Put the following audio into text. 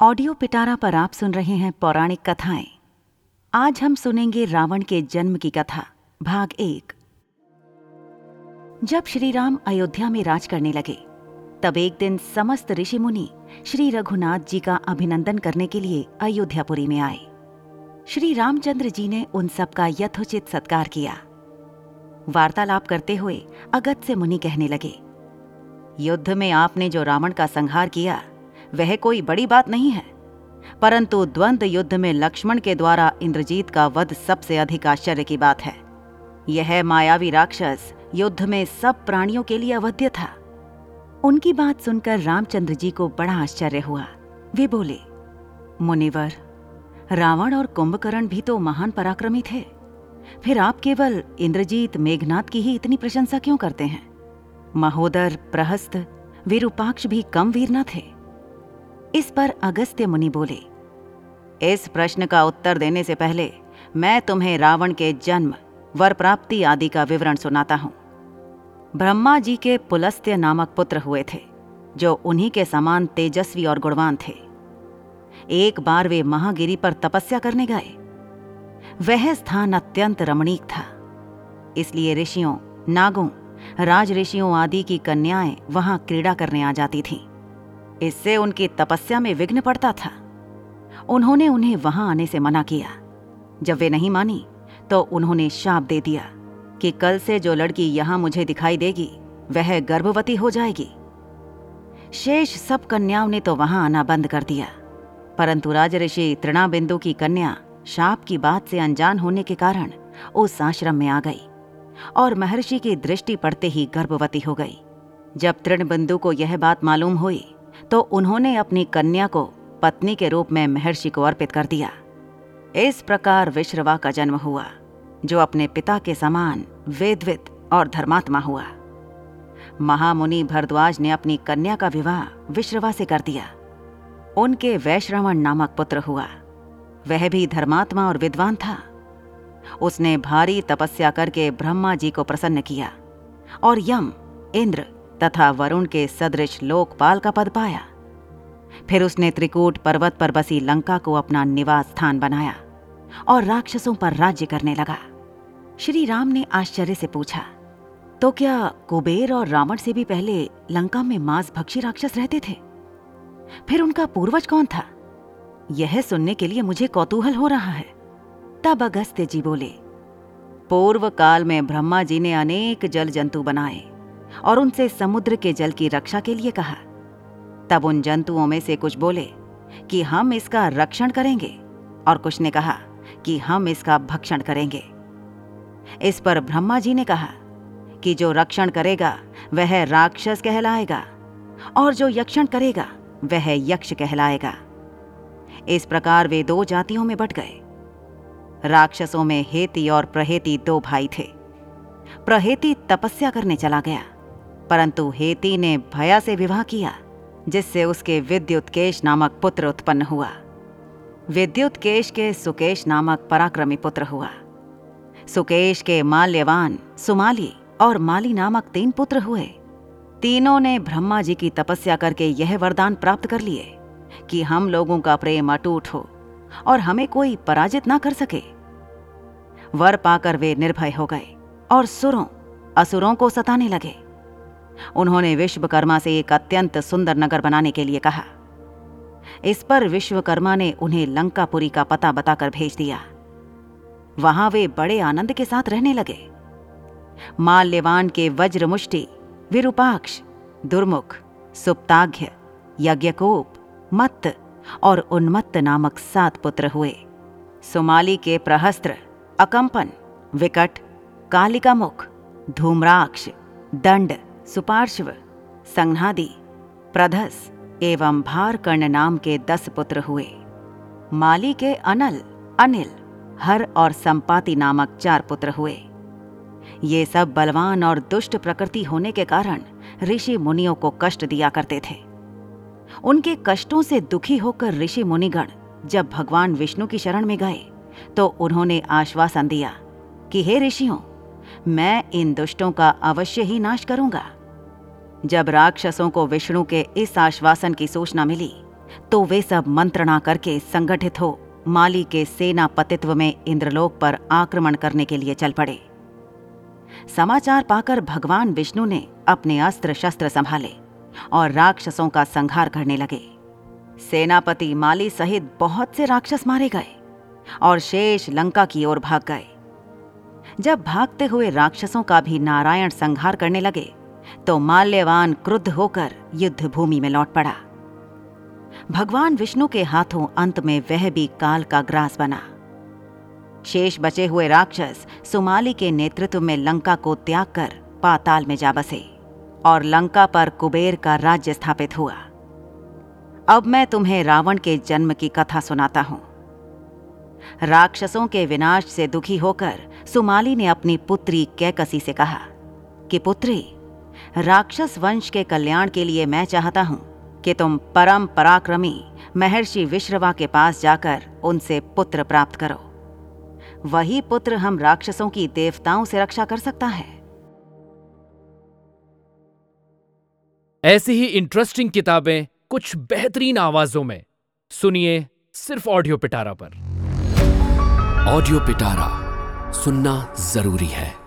Audio पिटारा पर आप सुन रहे हैं पौराणिक कथाएँ। आज हम सुनेंगे रावण के जन्म की कथा, भाग एक। जब श्री राम अयोध्या में राज करने लगे, तब एक दिन समस्त ऋषि मुनि श्री रघुनाथ जी का अभिनंदन करने के लिए अयोध्यापुरी में आए। श्री रामचंद्र जी ने उन सब का यथोचित सत्कार किया। वार्तालाप करते हुए अगत्य मुनि कहने लगे, युद्ध में आपने जो रावण का संहार किया वह कोई बड़ी बात नहीं है। परंतु द्वंद युद्ध में लक्ष्मण के द्वारा इंद्रजीत का वध सबसे अधिक आश्चर्य की बात है। यह मायावी राक्षस युद्ध में सब प्राणियों के लिए अवध्य था। उनकी बात सुनकर रामचंद्र जी को बड़ा आश्चर्य हुआ। वे बोले, मुनिवर, रावण और कुंभकर्ण भी तो महान पराक्रमी थे। फिर आप केवल इंद्रजीत मेघनाथ की ही इतनी प्रशंसा क्यों करते हैं? महोदर, प्रहस्त, विरूपाक्ष भी कम वीर न थे। इस पर अगस्त्य मुनि बोले, इस प्रश्न का उत्तर देने से पहले मैं तुम्हें रावण के जन्म वर प्राप्ति आदि का विवरण सुनाता हूँ। ब्रह्मा जी के पुलस्त्य नामक पुत्र हुए थे, जो उन्हीं के समान तेजस्वी और गुणवान थे। एक बार वे महागिरी पर तपस्या करने गए। वह स्थान अत्यंत रमणीक था। इसलिए ऋषियों, नागों राज ऋषियों आदि की कन्याएँ वहाँ क्रीड़ा करने आ जाती थीं। इससे उनकी तपस्या में विघ्न पड़ता था। उन्होंने उन्हें वहाँ आने से मना किया। जब वे नहीं मानी तो उन्होंने शाप दे दिया कि कल से जो लड़की यहाँ मुझे दिखाई देगी, वह गर्भवती हो जाएगी। शेष सब कन्याओं ने तो वहाँ आना बंद कर दिया। परंतु राजऋषि तृणाबिंदु की कन्या शाप की बात से अनजान होने के कारण उस आश्रम में आ गई और महर्षि की दृष्टि पड़ते ही गर्भवती हो गई। जब तृणबिंदु को यह बात मालूम हुई तो उन्होंने अपनी कन्या को पत्नी के रूप में महर्षि को अर्पित कर दिया। इस प्रकार विश्रवा का जन्म हुआ, जो अपने पिता के समान वेदवित और धर्मात्मा हुआ। महामुनि भरद्वाज ने अपनी कन्या का विवाह विश्रवा से कर दिया। उनके वैश्रवण नामक पुत्र हुआ। वह भी धर्मात्मा और विद्वान था। उसने भारी तपस्या करके ब्रह्मा जी को प्रसन्न किया और यम, इंद्र तथा वरुण के सदृश लोकपाल का पद पाया। फिर उसने त्रिकूट पर्वत पर बसी लंका को अपना निवास स्थान बनाया और राक्षसों पर राज्य करने लगा। श्री राम ने आश्चर्य से पूछा तो क्या कुबेर और रावण से भी पहले लंका में मांस भक्षी राक्षस रहते थे? फिर उनका पूर्वज कौन था? यह सुनने के लिए मुझे कौतूहल हो रहा है। तब अगस्त्य जी बोले, पूर्व काल में ब्रह्मा जी ने अनेक जल जंतु बनाए और उनसे समुद्र के जल की रक्षा के लिए कहा। तब उन जंतुओं में से कुछ बोले कि हम इसका रक्षण करेंगे, और कुछ ने कहा कि हम इसका भक्षण करेंगे। इस पर ब्रह्मा जी ने कहा कि जो रक्षण करेगा, वह राक्षस कहलाएगा, और जो यक्षण करेगा, वह यक्ष कहलाएगा। इस प्रकार वे दो जातियों में बट गए। राक्षसों में हेती और प्रहेती दो भाई थे। प्रहेती तपस्या करने चला गया। परंतु हेती ने भया से विवाह किया, जिससे उसके विद्युत केश नामक पुत्र उत्पन्न हुआ। विद्युत केश के सुकेश नामक पराक्रमी पुत्र हुआ। सुकेश के माल्यवान सुमाली और माली नामक तीन पुत्र हुए। तीनों ने ब्रह्मा जी की तपस्या करके यह वरदान प्राप्त कर लिए कि हम लोगों का प्रेम अटूट हो और हमें कोई पराजित ना कर सके। वर पाकर वे निर्भय हो गए और सुरों, असुरों को सताने लगे। उन्होंने विश्वकर्मा से एक अत्यंत सुंदर नगर बनाने के लिए कहा। इस पर विश्वकर्मा ने उन्हें लंकापुरी का पता बताकर भेज दिया। वहाँ वे बड़े आनंद के साथ रहने लगे। माल्यवान के वज्रमुष्टि, विरूपाक्ष, दुर्मुख, सुप्ताघ्य, यज्ञकोप, मत्त और उन्मत्त नामक सात पुत्र हुए। सुमाली के प्रहस्त्र, अकंपन, विकट कालिका मुख धूम्राक्ष, दंड सुपार्श्व, संघनादि, प्रधस एवं भारकर्ण नाम के दस पुत्र हुए। माली के अनल, अनिल, हर और संपाति नामक चार पुत्र हुए। ये सब बलवान और दुष्ट प्रकृति होने के कारण ऋषि मुनियों को कष्ट दिया करते थे। उनके कष्टों से दुखी होकर ऋषि मुनिगण जब भगवान विष्णु की शरण में गए तो उन्होंने आश्वासन दिया कि, हे ऋषियों, मैं इन दुष्टों का अवश्य ही नाश करूँगा। जब राक्षसों को विष्णु के इस आश्वासन की सूचना मिली तो वे सब मंत्रणा करके संगठित हो माली के सेनापतित्व में इंद्रलोक पर आक्रमण करने के लिए चल पड़े। समाचार पाकर भगवान विष्णु ने अपने अस्त्र शस्त्र संभाले और राक्षसों का संहार करने लगे। सेनापति माली सहित बहुत से राक्षस मारे गए और शेष लंका की ओर भाग गए। जब भागते हुए राक्षसों का भी नारायण संहार करने लगे तो माल्यवान क्रुद्ध होकर युद्ध भूमि में लौट पड़ा। भगवान विष्णु के हाथों अंत में वह भी काल का ग्रास बना। शेष बचे हुए राक्षस सुमाली के नेतृत्व में लंका को त्याग कर पाताल में जा बसे और लंका पर कुबेर का राज्य स्थापित हुआ। अब मैं तुम्हें रावण के जन्म की कथा सुनाता हूँ। राक्षसों के विनाश से दुखी होकर सुमाली ने अपनी पुत्री कैकसी से कहा कि पुत्री राक्षस वंश के कल्याण के लिए मैं चाहता हूँ कि तुम परम पराक्रमी महर्षि विश्रवा के पास जाकर उनसे पुत्र प्राप्त करो। वही पुत्र हम राक्षसों की देवताओं से रक्षा कर सकता है। ऐसी ही इंटरेस्टिंग किताबें कुछ बेहतरीन आवाजों में। सुनिए सिर्फ़ ऑडियो पिटारा पर। ऑडियो पिटारा सुनना ज़रूरी है।